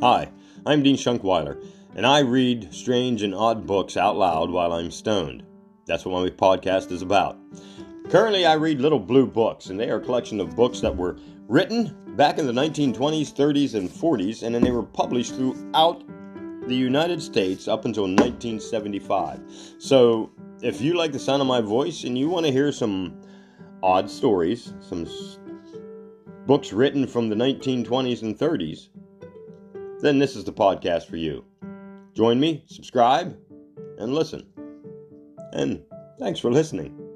Hi, I'm Dean Schunkweiler, and I read strange and odd books out loud while I'm stoned. That's what my podcast is about. Currently, I read Little Blue Books, and they are a collection of books that were written back in the 1920s, 30s, and 40s, and then they were published throughout the United States up until 1975. So, if you like the sound of my voice and you want to hear some odd stories, some books written from the 1920s and 30s, then this is the podcast for you. Join me, subscribe, and listen. And thanks for listening.